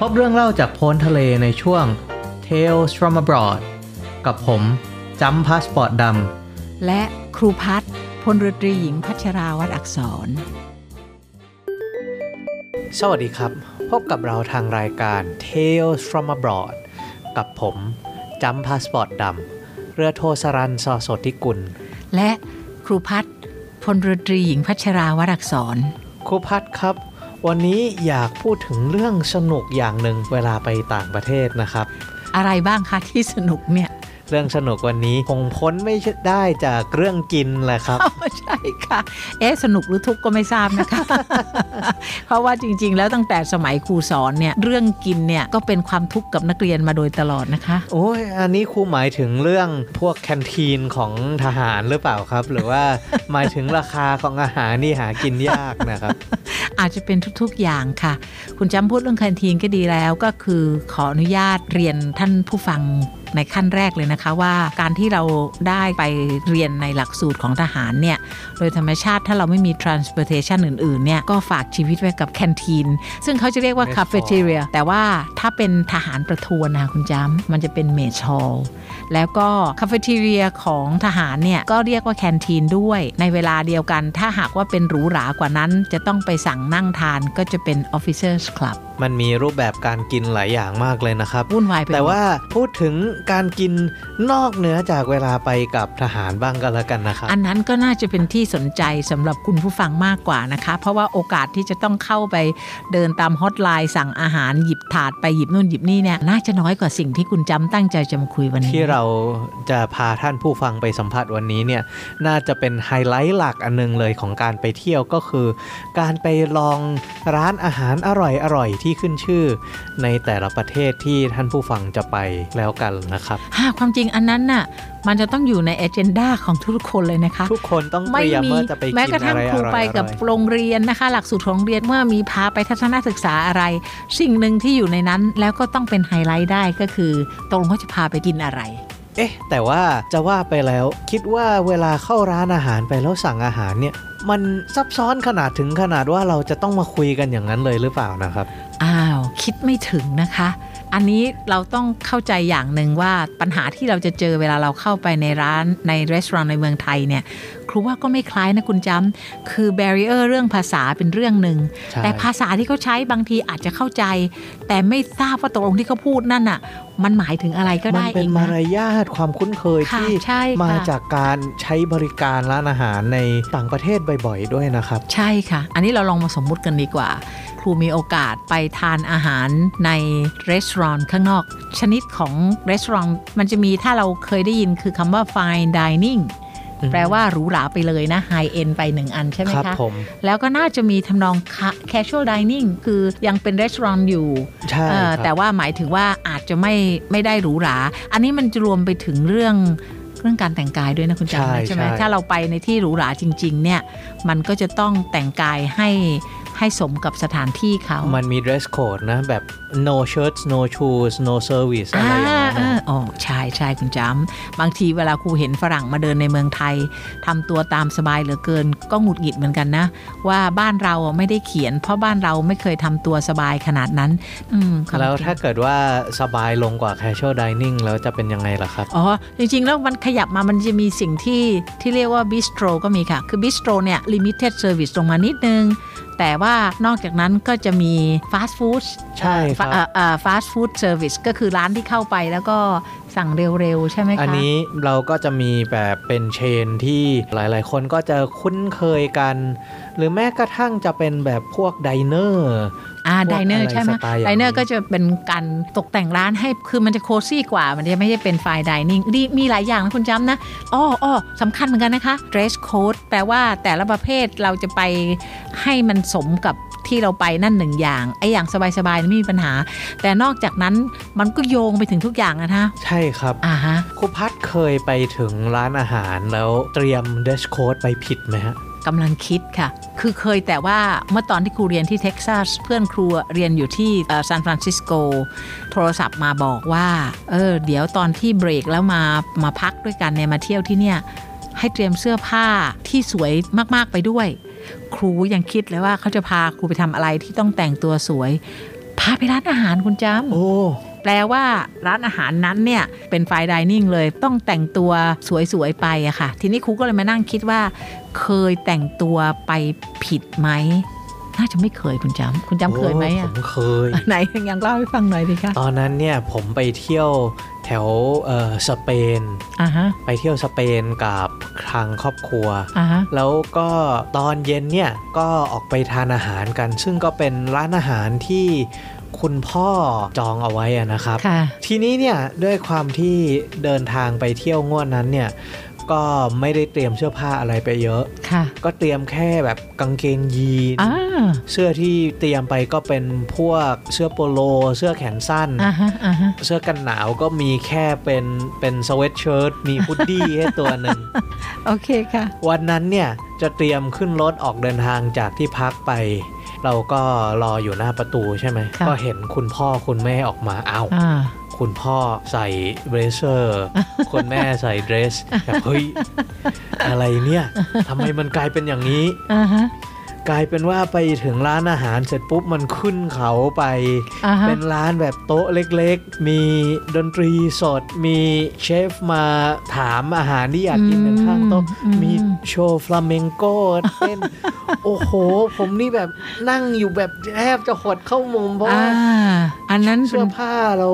พบเรื่องเล่าจากโพ้นทะเลในช่วง Tales from abroad กับผมจำพาสปอร์ตดและครูพัฒน์พลเรือตรีหญิงพัชราวัดอักษรำสวัสดีครับ พบกับเราทางรายการ Tales from abroad กับผมจำพาสปอร์ตดำเรือโทสรันสอสดทิกุล และครูพัฒน์พลเรือตรีหญิงพัชราวัดอักษรครูพัดครับ วันนี้อยากพูดถึงเรื่องสนุกอย่างหนึ่งเวลาไปต่างประเทศนะครับ อะไรบ้างคะที่สนุกเนี่ย เรื่องสนุกวันนี้คงพ้นไม่ได้จากเรื่องกินแหละครับ ใช่ค่ะ เอ๊ะสนุกหรือทุกข์ก็ไม่ทราบนะคะ เพราะว่าจริงๆ แล้วตั้งแต่สมัยครูสอนเนี่ยเรื่องกินเนี่ยก็เป็นความทุกข์กับนักเรียนมาโดยตลอดนะคะ โอ้ยอันนี้ครูหมายถึงเรื่องพวกแคนทีนของทหารหรือเปล่าครับ หรือว่าหมายถึงราคาของอาหารนี่หากินยากนะครับ อาจจะเป็นทุกๆอย่างค่ะ คุณจำพูดเรื่องแคนทีนก็ดีแล้วก็คือขออนุญาตเรียนท่านผู้ฟังในขั้นแรกเลยนะคะว่าการที่เราได้ไปเรียนในหลักสูตรของทหารเนี่ยโดยธรรมชาติถ้าเราไม่มี transportation อื่น ๆ เนี่ย ก็ฝากชีวิตไว้กับแคนทีน ซึ่งเขาจะเรียกว่า Mess hall cafeteria แต่ว่าถ้าเป็นทหารประทวนนะคะคุณจำมันจะเป็นเมช hall แล้วก็คาเฟ่ทีเรียของทหารเนี่ย ก็เรียกว่าแคนทีนด้วย ในเวลาเดียวกัน ถ้าหากว่าเป็นหรูหรากว่านั้น จะต้องไปสั่งนั่งทานก็จะเป็น Officers Club มันมีรูปแบบการกินหลายอย่างมากเลยนะครับวุ่นวายไปหมดแต่ว่าพูดถึงการกินนอกเหนือจากเวลาไปกับทหารบ้างก็แล้วกันนะครับ อันนั้นก็น่าจะเป็นที่สนใจสำหรับคุณผู้ฟังมากกว่านะคะ เพราะว่าโอกาสที่จะต้องเข้าไปเดินตามฮอตไลน์สั่งอาหารหยิบถาดไปหยิบนู่นหยิบนี่เนี่ยน่าจะน้อยกว่าสิ่งที่คุณจำตั้งใจจะมาคุยวันนี้ ที่เราจะพาท่านผู้ฟังไปสัมผัสวันนี้เนี่ยน่าจะเป็นไฮไลท์หลักอันหนึงเลยของการไปเที่ยวก็คือ การไปลองร้านอาหารอร่อยๆที่ขึ้นชื่อ ในแต่ละประเทศที่ท่านผู้ฟังจะไปแล้วกันนะครับฮะความจริงอันนั้นน่ะมันจะต้องอยู่ใน a อ e n d a ของทุกคนเลยนะคะ ทุกคนต้องเตไม่รียมมีว่าจะไปกินแม้กระทั่งอะไรครูไปกับอร่อยโรงเรียนนะคะ หลักสูตรของโรงเรียนเมื่อมีพาไปทัศนศึกษาอะไร สิ่งหนึ่งที่อยู่ในนั้นแล้วก็ต้องเป็นไฮไลท์ได้ก็คือตรงเขาจะพาไปกินอะไรๆเอ๊ะ แต่ว่าจะว่าไปแล้ว คิดว่าเวลาเข้าร้านอาหารไปแล้วสั่งอาหารเนี่ย มันซับซ้อนขนาดถึงขนาดว่าเราจะต้องมาคุยกันอย่างนั้นเลยหรือเปล่านะครับ อ้าว คิดไม่ถึงนะคะ อันนี้เราต้องเข้าใจอย่างหนึ่งว่าปัญหาที่เราจะเจอเวลาเราเข้าไปในร้านในร้านในเมืองไทยเนี่ยครูว่าก็ไม่คล้ายนะคุณจำคือ b บ r r i เออร์เรื่องภาษาเป็นเรื่องหนึ่งใช่แต่ภาษาที่เขาใช้บางทีอาจจะเข้าใจ แต่ไม่ทราบว่าตกลงที่เขาพูดนั่นน่ะมันหมายถึงอะไรก็มันได้เป็เอนงมานะรยาทความคุ้นเคยค่ะที่ใช่ค่ะมาจากการใช้บริการร้านอาหารในต่างประเทศบ่อยๆด้วยนะครับ ใช่ค่ะ อันนี้เราลองมาสมมุติกันดีกว่าค รูมีโอกาสไปทานอาหารในร้านข้างนอก ชนิดของร้านมันจะมีถ้าเราเคยได้ยินคือคำว่า fine dining อืมแปลว่าหรูหราไปเลยนะ high end ไปหนึ่งอันใช่ไหมครับคะผมแล้วก็น่าจะมีทำนอง ca- casual dining คือยังเป็นร้านอยู่ใช่เอ่อครับแต่ว่าหมายถึงว่าอาจจะไม่ไม่ได้หรูหรา อันนี้มันจะรวมไปถึงเรื่องเรื่องการแต่งกายด้วยนะคุณจำนะใช่ไหมถ้าเราไปในที่หรูหราจริง ๆ เนี่ย มันก็จะต้องแต่งกายให้ ให้สมกับสถานที่เขา มันมี dress code นะ แบบ no shirts no shoes no service อะไรอย่างนั้นอ่านะๆอ๋อใช่ใช่คุณจำบางทีเวลาครูเห็นฝรั่งมาเดินในเมืองไทยทำตัวตามสบายเหลือเกิน ก็หงุดหงิดเหมือนกันนะ ว่าบ้านเราอะไม่ได้เขียน เพราะบ้านเราไม่เคยทำตัวสบายขนาดนั้นอืมความแล้วจริงถ้าเกิดว่าสบายลงกว่า casual dining แล้วจะเป็นยังไงล่ะครับ อ๋อ จริง ๆ แล้วมันขยับมามันจะมีสิ่งที่ที่เรียกว่า bistro ก็มีค่ะ คือ bistro เนี่ย limited service ลงมานิดนึง แต่ว่านอกจากนั้นก็จะมี fast food ใช่ครับ fast food service ก็คือร้านที่เข้าไปแล้วก็สั่งเร็วๆ ใช่ไหมคะ อันนี้เราก็จะมีแบบเป็นเชนที่หลายๆ คนก็จะคุ้นเคยกัน หรือแม้กระทั่งจะเป็นแบบพวกไดเนอร์ อ่าพวกไดเนอร์อะไรใช่ไหมสไตล์อย่างนี้ไดเนอร์ก็จะเป็นการตกแต่งร้านให้คือมันจะโคซี่กว่า มันจะไม่ใช่เป็นไฟดิเนิ่งดีมีหลายอย่างนะคุณจำนะอ้ออ้อสำคัญเหมือนกันนะคะ dress code แปลว่าแต่ละประเภทเราจะไปให้มันสมกับที่เราไปนั่นหนึ่งอย่างไอ้อย่างสบายๆนี่ไม่มีปัญหา แต่นอกจากนั้นมันก็โยงไปถึงทุกอย่างนะฮะใช่ครับอ่าฮะครูพัดเคยไปถึงร้านอาหารแล้วเตรียม dress code ไปผิดไหมฮะ กำลังคิดค่ะ คือเคยแต่ว่าเมื่อตอนที่ครูเรียนที่เท็กซัสเพื่อนครูเรียนอยู่ที่ซานฟรานซิสโกโทรศัพท์มาบอกว่าเออเดี๋ยวตอนที่เบรกแล้วมามาพักด้วยกันเนี่ยมาเที่ยวที่เนี่ยให้เตรียมเสื้อผ้าที่สวยมากๆไปด้วย ครูยังคิดเลยว่าเขาจะพาครูไปทำอะไรที่ต้องแต่งตัวสวยพาไปร้านอาหารคุณจำโอ้ แปลว่าร้านอาหารนั้นเนี่ยเป็น fine dining เลยต้องแต่งตัวสวยๆไปอะค่ะ ทีนี้ครูก็เลยมานั่งคิดว่า เคยแต่งตัวไปผิดไหมน่าจะไม่เคยคุณจำคุณจำเคยไหมผอะมเคยไหนยังเล่าให้ฟังหน่อยดิคะตอนนั้นเนี่ยผมไปเที่ยวแถวเอ่อสเปนอ่าฮะไปเที่ยวสเปนกับทางครอบครัวอ่าฮะแล้วก็ตอนเย็นเนี่ยก็ออกไปทานอาหารกัน ซึ่งก็เป็นร้านอาหารที่ คุณพ่อจองเอาไว้อะนะครับค่ะทีนี้เนี่ยด้วยความที่เดินทางไปเที่ยวงวดนั้นเนี่ยก็ไม่ได้เตรียมเสื้อผ้าอะไรไปเยอะค่ะ ก็เตรียมแค่แบบกางเกงยีนอ่าเสื้อที่เตรียมไปก็เป็นพวกเสื้อโปโล เสื้อแขนสั้นอ่าฮะอ่าฮะเสื้อกันหนาวก็มีแค่เป็นเป็นสเวตเชิ้ตมีพุดดี้ให้ตัวหนึ่งโอเคค่ะ วันนั้นเนี่ยจะเตรียมขึ้นรถออกเดินทางจากที่พักไป เราก็รออยู่หน้าประตูใช่ไหมค่ะก็เห็นคุณพ่อคุณแม่ออกมาเอาวอ่าคุณพ่อใส่เบรเซอร์ คุณแม่ใส่เดรสแบบเฮ้ย อะไรเนี่ยทำไมมันกลายเป็นอย่างนี้อ่าฮะ กลายเป็นว่าไปถึงร้านอาหารเสร็จปุ๊บมันขึ้นเขาไปอ่าฮะเป็นร้านแบบโต๊ะเล็กๆ มีดนตรีสด มีเชฟมาถามอาหารที่อยากกินเป็นข้างโต๊ะอืมมีโชว์ฟลาเมงโกเต้น โอ้โห ผมนี่แบบนั่งอยู่แบบแทบจะหดเข้ามุมเพราะอ่าว่าอันนั้นเป็เสื้อนผ้าเรา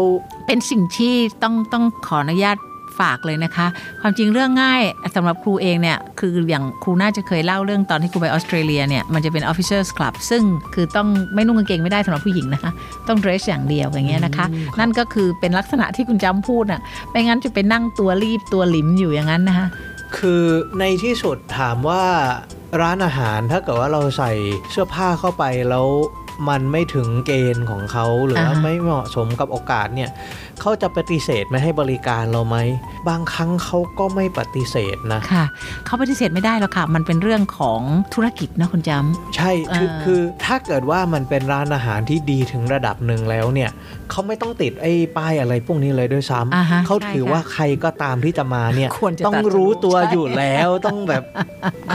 เป็นสิ่งที่ต้องต้องขออนุญาต ฝากเลยนะคะ ความจริงเรื่องง่ายสำหรับครูเองเนี่ย คืออย่างครูน่าจะเคยเล่าเรื่องตอนที่ครูไปออสเตรเลียเนี่ย มันจะเป็น officers club ซึ่งคือต้องไม่นุ่งกางเกงไม่ได้สำหรับผู้หญิงนะคะ ต้อง dress อย่างเดียวอย่างเงี้ยนะคะอืมครับนั่นก็คือเป็นลักษณะที่คุณจำพูดน่ะไม่งั้นจะไปนั่งตัวรีบตัวหลิมอยู่อย่างนั้นนะคะคือในที่สุดถามว่าร้านอาหารถ้าเกิดว่าเราใส่เสื้อผ้าเข้าไปแล้ว มันไม่ถึงเกณฑ์ของเขาหรือว่าอ่าฮะไม่เหมาะสมกับโอกาสเนี่ยเขาจะปฏิเสธไม่ให้บริการเราไหม บางครั้งเขาก็ไม่ปฏิเสธนะค่ะเขาปฏิเสธไม่ได้หรอกค่ะ มันเป็นเรื่องของธุรกิจนะคุณจำใช่คืออ่าคือถ้าเกิดว่ามันเป็นร้านอาหารที่ดีถึงระดับหนึ่งแล้วเนี่ยเขาไม่ต้องติดไอ้ป้ายอะไรพวกนี้เลยด้วยซ้ำอ่าฮะเขาใช่ถือค่ะว่าใครก็ตามที่จะมาเนี่ยควรจะต้องต้องรู้ตัวใช่อยู่แล้วต้องแบบ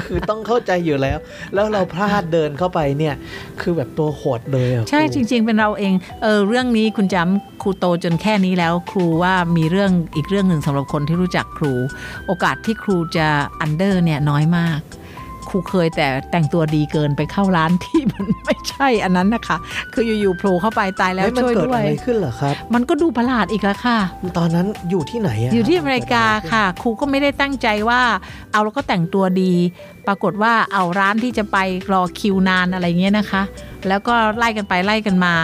คือต้องเข้าใจอยู่แล้ว แล้วเราพลาดเดินเข้าไปเนี่ยคือแบบตัวโหดเลยอะใช่ครูจริง ๆ เป็นเราเองเออเรื่องนี้คุณจำครูโตจนแค่นี้แล้ว ครูว่ามีเรื่องอีกเรื่องหนึ่งสำหรับคนที่รู้จักครู โอกาสที่ครูจะ under เนี่ยน้อยมากครูเคยแต่แต่งตัวดีเกินไปเข้าร้านที่มันไม่ ใช่อันนั้นนะคะ คืออยู่ๆโผล่เข้าไปตายแล้วเฮ้ยมันช่วยเกิดด้วอะยไรขึ้นเหรอครับ มันก็ดูประหลาดอีกแล้วค่ะ ตอนนั้นอยู่ที่ไหนอะอยู่ที่อเมริกาค่ะ ครูก็ไม่ได้ตั้งใจว่า เอาแล้วก็แต่งตัวดี ปรากฏว่าเอาร้านที่จะไปรอคิวนานอะไรเงี้ยนะคะ แล้วก็ไล่กันไปไล่กันมา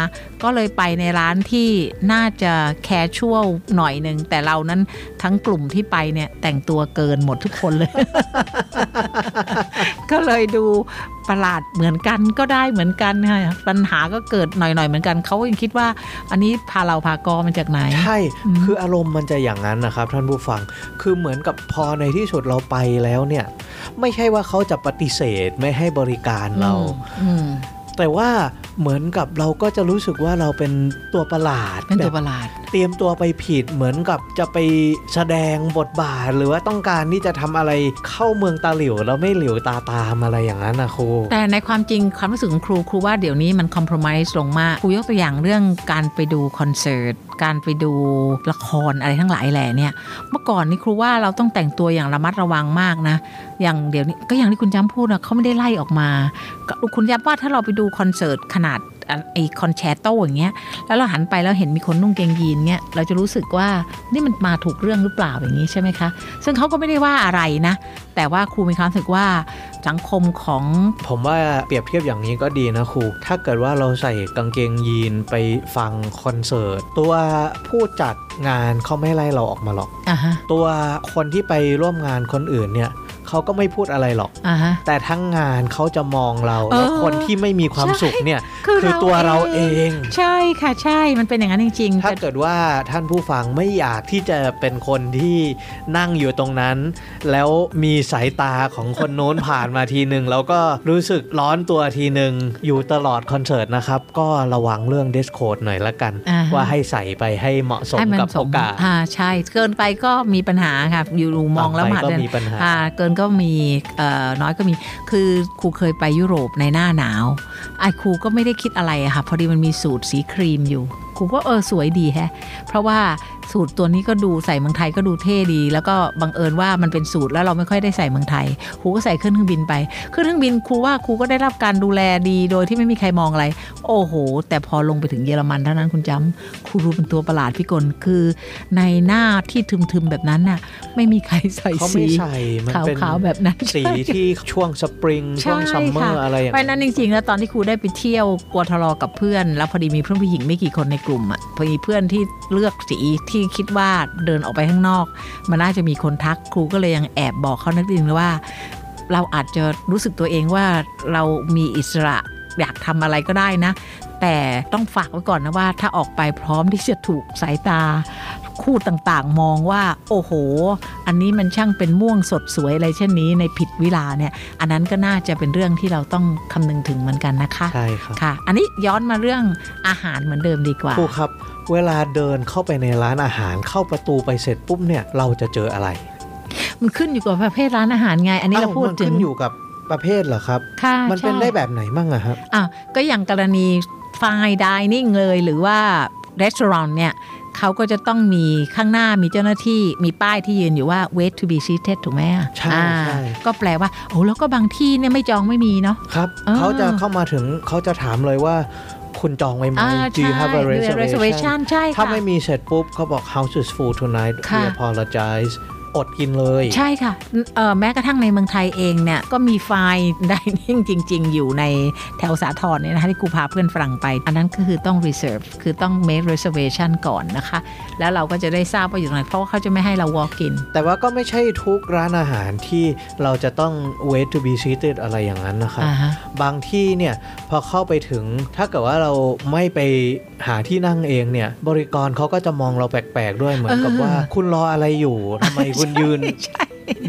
ก็เลยไปในร้านที่น่าจะแคชชวลหน่อยหนึ่งแต่เรานั้นทั้งกลุ่มที่ไปเนี่ยแต่งตัวเกินหมดทุกคนเลย ก็เลยดูประหลาดเหมือนกันก็ได้เหมือนกันค่ะปัญหาก็เกิดหน่อยๆเหมือนกันเขายังคิดว่า อันนี้พาเราพากอมาจากไหน ใช่อืมคืออารมณ์มันจะอย่างนั้นนะครับ ท่านผู้ฟังคือเหมือนกับพอในที่สุดเราไปแล้วเนี่ย ไม่ใช่ว่าเขาจะปฏิเสธไม่ให้บริการเราอืมแต่ว่าเหมือนกับเราก็จะรู้สึกว่าเราเป็นตัวประหลาดเป็นตัวแบบประหลาด เตรียมตัวไปผิดเหมือนกับจะไปแสดงบทบาท หรือว่าต้องการที่จะทำอะไรเข้าเมืองตาหลิวแล้วไม่หลิวตาตามอะไรอย่างนั้นนะครู แต่ในความจริงความรู้สึกของครูครูว่าเดี๋ยวนี้มันคอม p r o m i s e ลงมากครูยกตัวอย่างเรื่องการไปดูคอนเสิร์ตการไปดูละครอะไรทั้งหลายแหล่เนี่ย เมื่อก่อนนี่ครูว่าเราต้องแต่งตัวอย่างระมัดระวังมากนะ อย่างเดี๋ยวนี้ก็อย่างที่คุณจำพูดนะเขาไม่ได้ไล่ออกมา คุณจำว่าถ้าเราไปดูคอนเสิร์ตขนาด ไอคอนแชร์โตอย่างเงี้ยแล้วเราหันไปแล้วเห็นมีคนนุ่งเกงยีนเงี้ยเราจะรู้สึกว่านี่มันมาถูกเรื่องหรือเปล่าอย่างนี้ใช่ไหมคะ ซึ่งเขาก็ไม่ได้ว่าอะไรนะ แต่ว่าครูมีความรู้สึกว่าสังคมของ ผมว่าเปรียบเทียบอย่างนี้ก็ดีนะครู ถ้าเกิดว่าเราใส่กางเกงยีนไปฟังคอนเสิร์ต ตัวผู้จัดงานเขาไม่ไล่เราออกมาหรอกอ่าฮะตัวคนที่ไปร่วมงานคนอื่นเนี่ย เขาก็ไม่พูดอะไรหรอกอ่าฮะแต่ทั้งงานเขาจะมองเราเออแล้วคนที่ไม่มีความใช่สุขเนี่ยคือคือตัวเราเอง ใช่ค่ะใช่มันเป็นอย่างนั้นจริงๆ ถ้าแต่เกิดว่าท่านผู้ฟังไม่อยากที่จะเป็นคนที่นั่งอยู่ตรงนั้น แล้วมีสายตาของคนโน้นผ่านมาทีหนึ่งแล้วก็รู้สึกร้อนตัวทีหนึ่งอยู่ตลอดคอนเสิร์ตนะครับ ก็ระวังเรื่อง dress code หน่อยละกันอ่าฮะว่าให้ใส่ไปให้เหมาะสมให้มันกับสโอมกาสอ่าใช่เกินไปก็มีปัญหาค่ะอยู่มองแล้วต่หมาไปก็เดินมีปัญหาอ่าเกินก็็มีน้อยก็มีคือครูเคยไปยุโรปในหน้าหนาวไอ้ครูก็ไม่ได้คิดอะไรค่ะพอดีมันมีสูตรสีครีมอยู่ ครูก็เออสวยดีแฮะ เพราะว่าสูตรตัวนี้ก็ดูใส่เมืองไทยก็ดูเท่ดี แล้วก็บังเอิญว่ามันเป็นสูตรแล้วเราไม่ค่อยได้ใส่เมืองไทยครูก็ใส่ขึ้นเครื่องบินไปขึ้นเครื่องบินครูว่าครูก็ได้รับการดูแลดีโดยที่ไม่มีใครมองอะไร โอ้โห แต่พอลงไปถึงเยอรมันเท่านั้นคุณจำครูรู้เป็นตัวประหลาดพี่กลคือ ในหน้าที่ทึมๆแบบนั้นน่ะไม่มีใครใส่เขาสีไม่ใส่มันเป็นขาวๆแบบนั้นสีที่ช่วงสปริงช่วงใช่ซัมเมอค่ะร์อะไรอย่างเพราะฉะนั้นจริงๆแล้วตอนที่ครูได้ไปเที่ยวกัวทรอกับเพื่อน แล้วพอดีมีเพื่อนผู้หญิงไม่กี่คนในกลุ่มอะพอมีเพื่อนที่เลือกสีที่คิดว่าเดินออกไปข้างนอก มันน่าจะมีคนทักครูก็เลยยังแอบบอกเขานักเรียนว่า เราอาจจะรู้สึกตัวเองว่าเรามีอิสระอยากทำอะไรก็ได้นะ แต่ต้องฝากไว้ก่อนนะว่าถ้าออกไปพร้อมที่จะถูกสายตา คู่ต่างๆ มองว่า โอ้โห อันนี้มันช่างเป็นม่วงสดสวยอะไรเช่นนี้ในผิดเวลาเนี่ย อันนั้นก็น่าจะเป็นเรื่องที่เราต้องคำนึงถึงเหมือนกันนะคะใช่ครับค่ะ อันนี้ย้อนมาเรื่องอาหารเหมือนเดิมดีกว่าครูครับ เวลาเดินเข้าไปในร้านอาหารเข้าประตูไปเสร็จปุ๊บเนี่ยเราจะเจออะไร มันขึ้นอยู่กับประเภทร้านอาหารไง อันนี้เราอ้วพูดมันถึงขึ้นอยู่กับประเภทเหรอครับค่ะมันเป็นใช่ได้แบบไหนมั่งอะครับอะก็อย่างกรณีฟายดิเนิ่งเลยหรือว่าร้านเนี่ย เขาก็จะต้องมีข้างหน้ามีเจ้าหน้าที่มีป้ายที่ยืนอยู่ว่า wait to be seated ถูกไหมอะใช่อ่าใช่ก็แปลว่าโอ้แล้วก็บางที่เนี่ยไม่จองไม่มีเนาะครับเออเขาจะเข้ามาถึงเขาจะถามเลยว่าคุณจองไว้ไหมอ่า Do you ใช่ have a reservation reservation ใช่ถ้าค่ะไม่มีเสร็จปุ๊บเขาบอก house is full tonight we ค่ะ apologize อดกินเลย ใช่ค่ะเอ่อแม้กระทั่งในเมืองไทยเองเนี่ย ก็มีไฟล์ไดนิ่งจริง ๆ อยู่ในแถวสาทรเนี่ยนะคะที่ครูพาเพื่อนฝรั่งไป อันนั้นก็คือต้อง reserve คือต้อง make reservation ก่อนนะคะ แล้วเราก็จะได้ทราบว่าอยู่ตรงไหนเพราะว่าเขาจะไม่ให้เรา walk in แต่ว่าก็ไม่ใช่ทุกร้านอาหารที่เราจะต้อง wait to be seated อะไรอย่างนั้นนะครับอ่าฮะบางที่เนี่ยพอเข้าไปถึงถ้าเกิดว่าเราไม่ไปหาที่นั่งเองเนี่ยบริกรเขาก็จะมองเราแปลกๆด้วยเหมือนกับเออว่า คุณรออะไรอยู่ทำไมคุณคุณยืน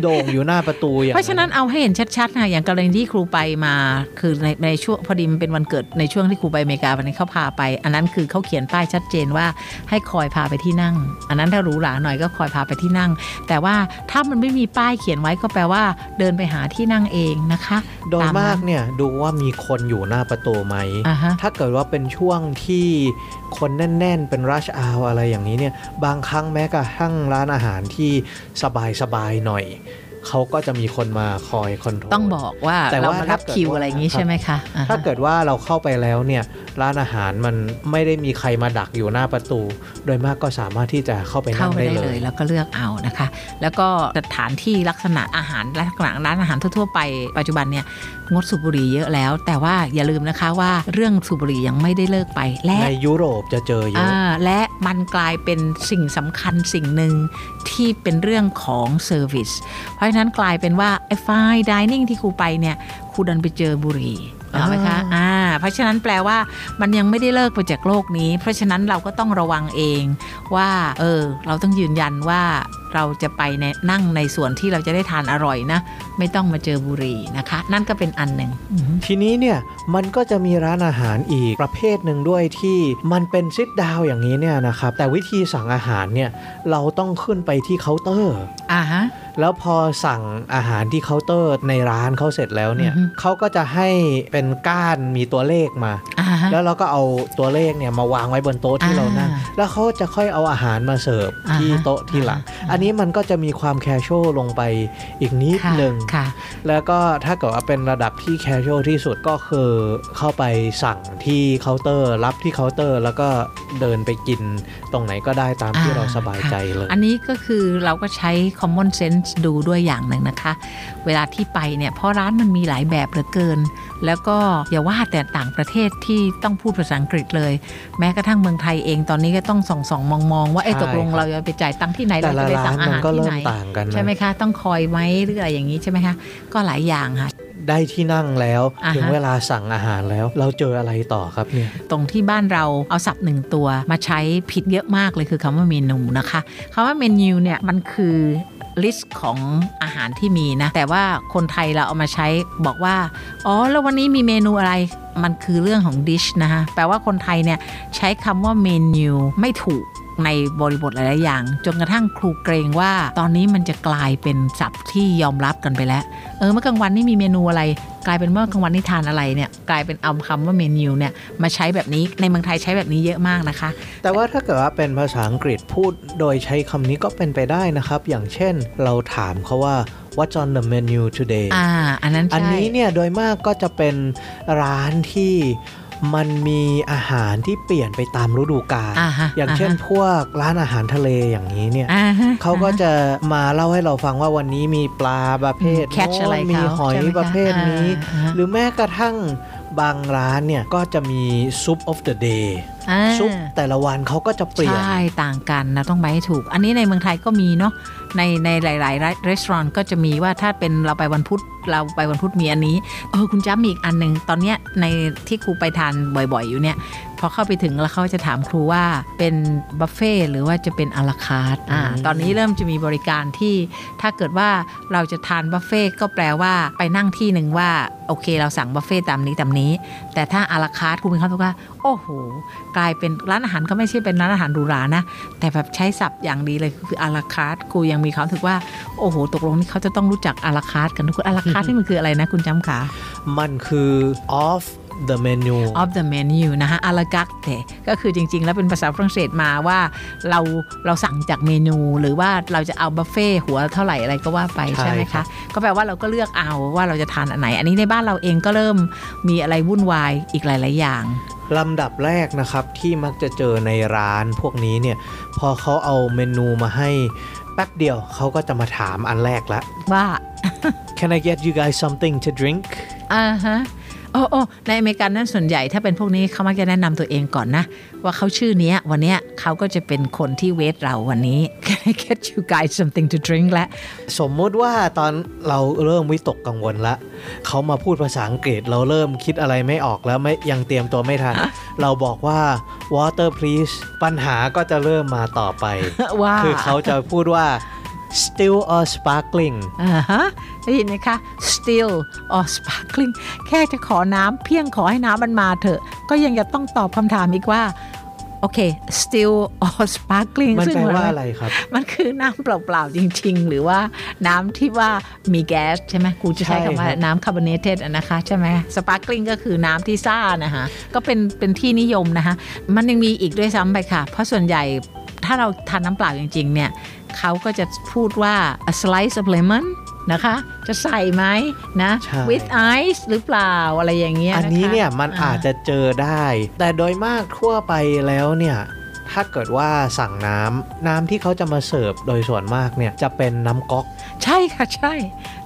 โด่งอยู่หน้าประตูอย่างเพราะฉะนั้นเอาให้เห็นชัดๆค่ะอย่างกรณีที่ครูไปมาคือในในช่วงพอดีมันเป็นวันเกิดในช่วงที่ครูไปอเมริกาวันนี้นเขาพาไป อันนั้นคือเขาเขียนป้ายชัดเจนว่าให้คอยพาไปที่นั่ง อันนั้นถ้าหรูหราหน่อยก็คอยพาไปที่นั่ง แต่ว่าถ้ามันไม่มีป้ายเขียนไว้ก็แปลว่า เดินไปหาที่นั่งเองนะคะ โดยตมากนั้นเนี่ยดูว่ามีคนอยู่หน้าประตูไหมอ่าฮะถ้าเกิดว่าเป็นช่วงที่คนแน่น ๆ เป็น rush hour อะไรอย่างนี้เนี่ยบางครั้งแม้กระทั่งร้านอาหารที่สบายๆหน่อย money เขาก็จะมีคนมาคอยคอนโทรลต้องบอกว่าแต่เราว่ามารับถ้าเกิดคิวว่าอะไรอย่างนี้ใช่ไหมคะอ่าฮะถ้าเกิดว่าเราเข้าไปแล้วเนี่ยร้านอาหารมันไม่ได้มีใครมาดักอยู่หน้าประตู โดยมากก็สามารถที่จะเข้าไปนั่เข้างไปได้ได้เลเลยยแล้วก็เลือกเอานะคะ แล้วก็สถานที่ลักษณะอาหารลักษณะร้านอาหารทั่วๆไปปัจจุบันเนี่ยงดสูบบุหรี่เยอะแล้ว แต่ว่าอย่าลืมนะคะว่าเรื่องสูบบุหรี่ยังไม่ได้เลิกไปและในยุโรปจะเจอเยอะอ่าและมันกลายเป็นสิ่งสำคัญสิ่งหนึ่งที่เป็นเรื่องของ service เพราะฉะนั้นกลายเป็นว่าไอ้ fine dining ที่ครูไปเนี่ยครูดันไปเจอบุหรี่เอาไหมคะอ่าเพราะฉะนั้นแปลว่ามันยังไม่ได้เลิกไปจากโลกนี้ เพราะฉะนั้นเราก็ต้องระวังเองว่าเออเราต้องยืนยันว่า เราจะไปในนั่งในส่วนที่เราจะได้ทานอร่อยนะ ไม่ต้องมาเจอบุหรี่นะคะ นั่นก็เป็นอันหนึ่งอือฮึทีนี้เนี่ยมันก็จะมีร้านอาหารอีกประเภทหนึ่งด้วยที่มันเป็น sit down อย่างนี้เนี่ยนะครับแต่วิธีสั่งอาหารเนี่ยเราต้องขึ้นไปที่เคาน์เตอร์อ่าฮะแล้วพอสั่งอาหารที่เคาน์เตอร์ในร้านเขาเสร็จแล้วเนี่ยอือฮึเขาก็จะให้เป็นก้านมีตัวเลขมาอ่าฮะแล้วเราก็เอาตัวเลขเนี่ยมาวางไว้บนโต๊ะที่อ่าเรานั่งแล้วเขาจะค่อยเอาอาหารมาเสิร์ฟอ่าฮะที่โต๊ะที่หลังอ่าฮะอันนี้มันก็จะมีความแคชช a l ลงไปอีกนิดค่ะหนึ่งค่ะแล้วก็ถ้าเกิดว่าเป็นระดับที่ casual ที่สุดก็คือเข้าไปสั่งที่เคาน์เตอร์ รับที่เคาน์เตอร์ แล้วก็ เดินไปกินตรงไหนก็ได้ตามที่อ่าเราสบายใจเลย อันนี้ก็คือเราก็ใช้ common sense ดูด้วยอย่างหนึ่งนะคะ เวลาที่ไปเนี่ยเพราะร้านมันมีหลายแบบเหลือเกิน แล้วก็อย่าว่าแต่ต่างประเทศที่ต้องพูดภาษาอังกฤษเลย แม้กระทั่งเมืองไทยเองตอนนี้ก็ต้องส่องส่องมองมองๆว่าไอ้ใช่ตกลงครับเราจะไปจ่ายตังค์ที่ไหนเราละจะไปสั่งอาหารที่ไหน แต่ละร้านงอามันก็ที่เริ่มต่างกันนะใช่ไหมคะ ต้องคอยไหมหรืออะไรอย่างนี้ใช่ไหมคะก็หลายอย่างค่ะ ได้ที่นั่งแล้วอ่าฮะถึงเวลาสั่งอาหารแล้ว เราเจออะไรต่อครับเนี่ยตรงที่บ้านเราเอาศัพท์หนึ่งตัวมาใช้ผิดเยอะมากเลยคือคำว่าเมนูนะคะคำว่าเมนูเนี่ยมันคือ list ของอาหารที่มีนะ แต่ว่าคนไทยเราเอามาใช้บอกว่า อ๋อ แล้ววันนี้มีเมนูอะไรมันคือเรื่องของ dish นะคะแปลว่าคนไทยเนี่ยใช้คำว่าเมนูไม่ถูก ในบริบทหลาย ๆ อย่าง จนกระทั่งครูเกรงว่า ตอนนี้มันจะกลายเป็นศัพท์ที่ยอมรับกันไปแล้ว เออเมื่อกลางวันนี่มีเมนูอะไร กลายเป็นเมื่อกลางวันนี่ทานอะไรเนี่ยกลายเป็นเอาคำว่าเมนูเนี่ยมาใช้แบบนี้ในเมืองไทยใช้แบบนี้เยอะมากนะคะ แต่ว่าถ้าเกิดว่าเป็นภาษาอังกฤษพูดโดยใช้คำนี้ก็เป็นไปได้นะครับ อย่างเช่น เราถามเขาว่า what's on the menu today อ่าอันนั้นใช่อันนี้เนี่ยโดยมากก็จะเป็นร้านที่ มันมีอาหารที่เปลี่ยนไปตามฤดูกาลอ่าฮะอย่างเช่นอ่าฮะพวกร้านอาหารทะเลอย่างนี้เนี่ยอ่าฮะเขาก็จะมาเล่าให้เราฟังว่าวันนี้มีปลาประเภทอืม catch อะไรโน้นมีเขาหอยใช่ไหมคะประเภทนี้อ่าฮะหรือแม้กระทั่ง บางร้านเนี่ยก็จะมีซุป of the day อ่าซุปแต่ละวันเขาก็จะเปลี่ยน ใช่ ต่างกันนะ ต้องไปให้ถูก อันนี้ในเมืองไทยก็มีเนาะในในหลายๆร้านร้านก็จะมีว่าถ้าเป็นเราไปวันพุธเราไปวันพุธมีอันนี้เออคุณจ้ามีอีกอันหนึ่งตอนเนี้ยในที่ครูไปทานบ่อยๆอยู่เนี่ยพ อเข้าไปถึงแล้วเขาจะถามครูว่าเป็นบัฟเฟ่ต์หรือว่าจะเป็น à la carte อ่าอืมตอนนี้เริ่มจะมีบริการที่ถ้าเกิดว่าเราจะทานบัฟเฟ่ต์ก็แปลว่าไปนั่งที่หนึ่งว่าโอเคเราสั่งบัฟเฟ่ต์ตามนี้ตามนี้ แต่ถ้า à la carte ครูมีความรู้สึกว่า โอ้โห กลายเป็นร้านอาหารก็ไม่ใช่เป็นร้านอาหารหรูหรานะ แต่แบบใช้ศัพท์อย่างดีเลยคือ à la carte ครูยังมีความรู้สึกว่า โอ้โห ตกลงนี่เขาจะต้องรู้จัก à la carte กันทุกคน à la carte ที่มันคืออะไรนะคุณจำขามันคือ off the menu of the menu นะคะ à la carte ก็คือจริง ๆ แล้วเป็นภาษาฝรั่งเศสมาว่าเราเราสั่งจากเมนู หรือว่าเราจะเอาบุฟเฟ่ต์หัวเท่าไหร่อะไรก็ว่าไปใช่ใช่ไหมครัคะบก็แปลว่าเราก็เลือกเอาว่าเราจะทานอันไหน อันนี้ในบ้านเราเองก็เริ่มมีอะไรวุ่นวายอีกหลาย ๆ อย่างลำดับแรกนะครับที่มักจะเจอในร้านพวกนี้เนี่ยพอเขาเอาเมนูมาให้แป๊บเดียวเขาก็จะมาถามอันแรกละว่า Can I get you guys something to drink อ่าฮะ โอ้โอ้ในอเมริกันนั้นส่วนใหญ่ถ้าเป็นพวกนี้เขามักจะแนะนำตัวเองก่อนนะ ว่าเขาชื่อเนี้ย วันเนี้ยเขาก็จะเป็นคนที่เวทเราวันนี้ Can I get you guys something to drink และ สมมุติว่าตอนเราเริ่มวิตกกังวลละเขามาพูดภาษาอังกฤษเราเริ่มคิดอะไรไม่ออกแล้วไม่ยังเตรียมตัวไม่ทัน เราบอกว่า water please ปัญหาก็จะเริ่มมาต่อไปว่าคือเขาจะพูดว่า still or sparkling อ่าฮะได้ยินไหมคะ still or sparkling แค่จะขอน้ำเพียงขอให้น้ำมันมาเถอะ ก็ยังจะต้องตอบคำถามอีกว่าโอเค still or sparkling มันซึ่งแปลหยว่าอะไรครับ มันคือน้ำเปล่าๆจริง ๆ หรือว่าน้ำที่ว่ามีแก๊สใช่ไหมกูจะใช้ใช่คำว่าครับน้ำคาร์บอเนเตดนะคะใช่ไหมสปาร์กลิงก็คือน้ำที่ซ่านะคะก็เป็นเป็นที่นิยมนะคะมันยังมีอีกด้วยซ้ำไปค่ะ เพราะส่วนใหญ่ถ้าเราทานน้ำเปล่าจริง ๆ เนี่ย เขาก็จะพูดว่า a slice of lemon นะคะ จะใส่ไหมนะใช่ with ice หรือเปล่าอะไรอย่างเงี้ยอันนี้ะคะเนี่ยมันอาจจะเจอได้ แต่โดยมากทั่วไปแล้วเนี่ย ถถ้าเกิดว่าสั่งน้ำน้ำที่เขาจะมาเสิร์ฟโดยส่วนมากเนี่ยจะเป็นน้ำก๊อกใช่ค่ะใช่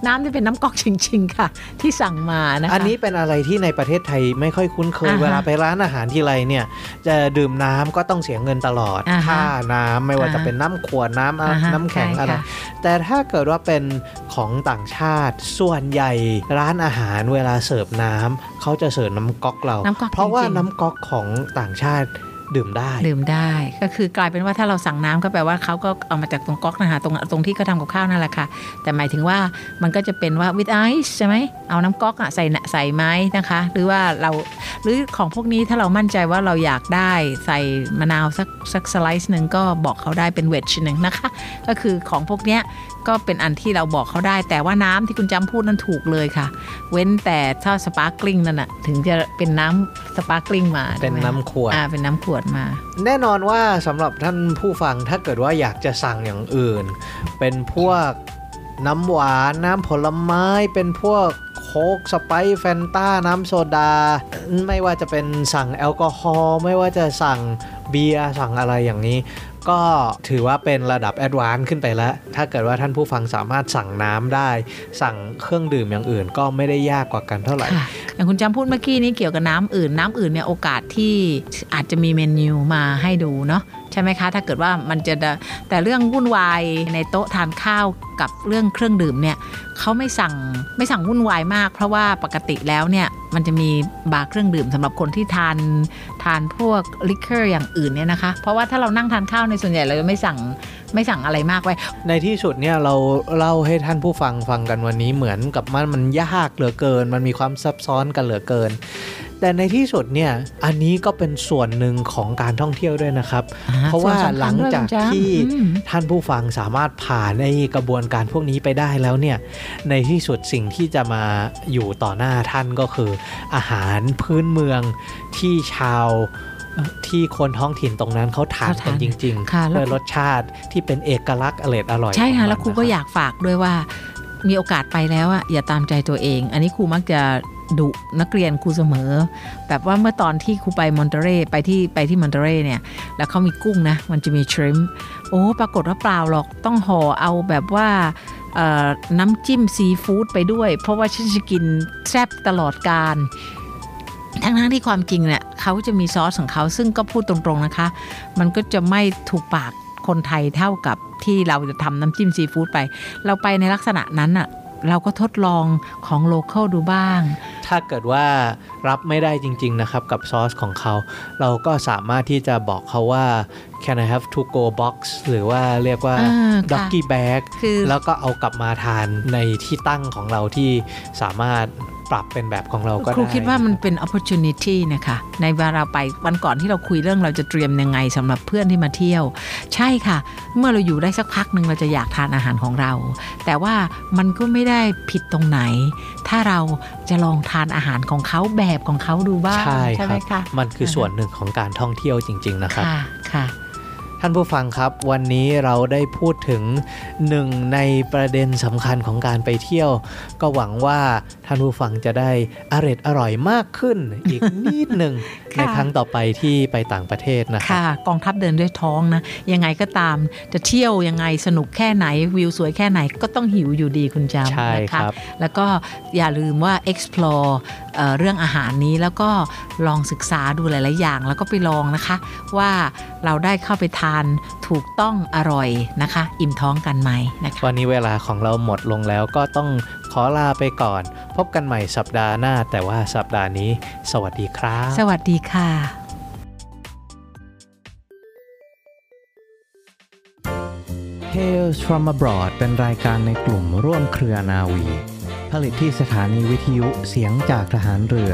น้ำที่เป็นน้ำก๊อกจริง ๆ ค่ะ ที่สั่งมานะคะอันนี้เป็นอะไรที่ในประเทศไทยไม่ค่อยคุ้นเคยอ่าฮะเวลาไปร้านอาหารทีไรเนี่ยจะดื่มน้ำก็ต้องเสียเงินตลอดอ่าฮะค่าน้ำไม่ว่าอ่าฮะจะเป็นน้ำขวดน้ำอะอ่าฮะน้ำแข็งใช่อะไรค่ะแต่ถ้าเกิดว่าเป็นของต่างชาติส่วนใหญ่ร้านอาหารเวลาเสิร์ฟน้ำเขาจะเสิร์ฟน้ำก๊อกเราน้ำก๊อกเพราะว่าจริงๆน้ำก๊อกของต่างชาติ ดื่มได้ดื่มได้ก็คือกลายเป็นว่าถ้าเราสั่งน้ำก็แปลว่าเขาก็เอามาจากตรงก๊อกนะคะตรงตรงที่เขาทำกับข้าวนั่นแหละค่ะ แต่หมายถึงว่ามันก็จะเป็นว่า with ice ใช่ไหมเอาน้ำก๊อกอะใส่ใส่ไหมนะคะ หรือว่าเราหรือของพวกนี้ถ้าเรามั่นใจว่าเราอยากได้ใส่มะนาวสักสัก slice หนึ่งก็บอกเขาได้เป็นเวชหนึ่งนะคะ ก็คือของพวกเนี้ย ก็เป็นอันที่เราบอกเขาได้ แต่ว่าน้ำที่คุณจำพูดนั้นถูกเลยค่ะ เว้นแต่ถ้า sparkling นั่นน่ะถึงจะเป็นน้ำ sparkling มา เป็นใช่ไหมน้ำขวดอ่าเป็นน้ำขวดมา แน่นอนว่าสำหรับท่านผู้ฟังถ้าเกิดว่าอยากจะสั่งอย่างอื่น เป็นพวกน้ำหวาน น้ำผลไม้ เป็นพวกโค้กสไปรท์แฟนต้า น้ำโซดา ไม่ว่าจะเป็นสั่งแอลกอฮอล์ไม่ว่าจะสั่งเบียร์สั่งอะไรอย่างนี้ ก็ถือว่าเป็นระดับ advance ขึ้นไปแล้ว ถ้าเกิดว่าท่านผู้ฟังสามารถสั่งน้ำได้ สั่งเครื่องดื่มอย่างอื่นก็ไม่ได้ยากกว่ากันเท่าไหร่ค่ะ อย่างคุณจำพูดเมื่อกี้นี้เกี่ยวกับน้ำอื่นน้ำอื่นเนี่ยโอกาสที่อาจจะมีเมนูมาให้ดูเนาะใช่ไหมคะ ถ้าเกิดว่ามันจะแต่เรื่องวุ่นวายในโต๊ะทานข้าวกับเรื่องเครื่องดื่มเนี่ยเขาไม่สั่งไม่สั่งวุ่นวายมาก เพราะว่าปกติแล้วเนี่ยมันจะมีบาร์เครื่องดื่มสำหรับคนที่ทานทานพวกลิคเกอร์อย่างอื่นเนี่ยนะคะ เพราะว่าถ้าเรานั่งทานข้าวในส่วนใหญ่เราจะไม่สั่ง ไม่สั่งอะไรมากไว้ ในที่สุดเนี่ยเราเล่าให้ท่านผู้ฟังฟังกันวันนี้เหมือนกับมันมันยากเหลือเกิน มันมีความซับซ้อนกันเหลือเกิน แต่ในที่สุดเนี่ยอันนี้ก็เป็นส่วนหนึ่งของการท่องเที่ยวด้วยนะครับอ่าเพราะว่าส่วนสำคัญหลังจากด้วยคุณจ๊ะที่อืมท่านผู้ฟังสามารถผ่านไอ้กระบวนการพวกนี้ไปได้แล้วเนี่ยในที่สุดสิ่งที่จะมาอยู่ต่อหน้าท่านก็คือ อาหารพื้นเมืองที่ชาวเอ่อ ที่คนท้องถิ่นตรงนั้นเขาทานเขากันทานจริงค่ะๆแล้วด้วยรสชาติที่เป็นเอกลักษณ์อร่อยอร่อยใช่ของค่ะมันแล้วครูก็นะอยากฝากด้วยว่า มีโอกาสไปแล้วอะอย่าตามใจตัวเอง อันนี้ครูมักจะดุนักเรียนครูเสมอ แบบว่าเมื่อตอนที่ครูไปมอนเตเรไปที่ไปที่มอนเตเรเนี่ย แล้วเขามีกุ้งนะ มันจะมีชริมโอ้ปรากฏว่าเปล่าหรอกต้องห่อเอาแบบว่าเอ่อน้ำจิ้มซีฟู้ดไปด้วย เพราะว่าฉันจะกินแซ่บตลอดการ ทั้งทั้งๆที่ความจริงเนี่ยเขาจะมีซอสของเขาซึ่งก็พูดตรงๆนะคะ มันก็จะไม่ถูกปากคนไทยเท่ากับที่เราจะทำน้ำจิ้มซีฟู้ดไป เราไปในลักษณะนั้นอะเราก็ทดลองของโลเคอลดูบ้าง ถ้าเกิดว่ารับไม่ได้จริง ๆ นะครับกับซอสของเขา เราก็สามารถที่จะบอกเขาว่า can I have to go box หรือว่าเรียกว่าอ่าค่ะ doggy bag คือแล้วก็เอากลับมาทานในที่ตั้งของเราที่สามารถ ปรับเป็นแบบของเราก็ได้ครูคิดว่ามันเป็น opportunity นะคะ ในเวลาเราไปวันก่อนที่เราคุยเรื่องเราจะเตรียมยังไงสำหรับเพื่อนที่มาเที่ยว ใช่ค่ะ เมื่อเราอยู่ได้สักพักหนึ่งเราจะอยากทานอาหารของเรา แต่ว่ามันก็ไม่ได้ผิดตรงไหน ถ้าเราจะลองทานอาหารของเขาแบบของเขาดูบ้างใช่คไหมรับคะมันคือส่วนหนึ่งของการท่องเที่ยวจริง ๆ นะครับค่ะค่ะ ท่านผู้ฟังครับ วันนี้เราได้พูดถึงหนึ่งในประเด็นสำคัญของการไปเที่ยว ก็หวังว่าท่านผู้ฟังจะได้อร่อยอร่อยมากขึ้นอีกนิดหนึ่งค่ะในครั้งต่อไปที่ไปต่างประเทศนะครับค่ะ กองทัพเดินด้วยท้องนะ ยังไงก็ตามจะเที่ยวยังไงสนุกแค่ไหนวิวสวยแค่ไหนก็ต้องหิวอยู่ดีคุณจำใช่นะครัคะบแล้วก็อย่าลืมว่า explore เอ่อเรื่องอาหารนี้แล้วก็ลองศึกษาดูหลาย ๆ อย่าง แล้วก็ไปลองนะคะ ว่าเราได้เข้าไปทานถูกต้องอร่อยนะคะ อิ่มท้องกันไหมนะคะวันนี้เวลาของเราหมดลงแล้วก็ต้องขอลาไปก่อน พบกันใหม่สัปดาห์หน้า แต่ว่าสัปดาห์นี้ สวัสดีครับ สวัสดีค่ะ Tales from abroad เป็นรายการในกลุ่มร่วมเครือนาวี ผลิตที่สถานีวิทยุเสียงจากทหารเรือ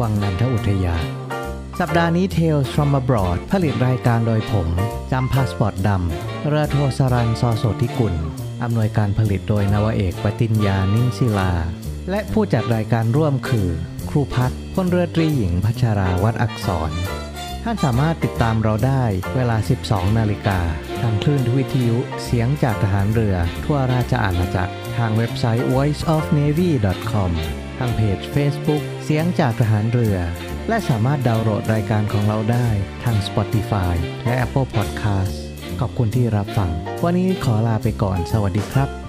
วังนันทอุทยา สัปดาห์นี้ Tales from abroad ผลิตรายการโดยผมจำพาสปอร์ตดำเรือโทสรันซอโสธิกุลอำนวยการผลิตโดยนวเอกปติญญานิ่งศิลา และผู้จัดรายการร่วมคือ ครูพัฒน์พลเรือตรีหญิงพัชราวัดอักษร ท่านสามารถติดตามเราได้เวลา 12 นาฬิกาทางคลื่นวิทยุเสียงจากทหารเรือทั่วราชอาณาจักร ทางเว็บไซต์ voiceofnavy.com ทางเพจ Facebook เสียงจากทหารเรือ และสามารถดาวน์โหลดรายการของเราได้ทาง Spotify และ Apple Podcast ขอบคุณที่รับฟัง วันนี้ขอลาไปก่อน สวัสดีครับ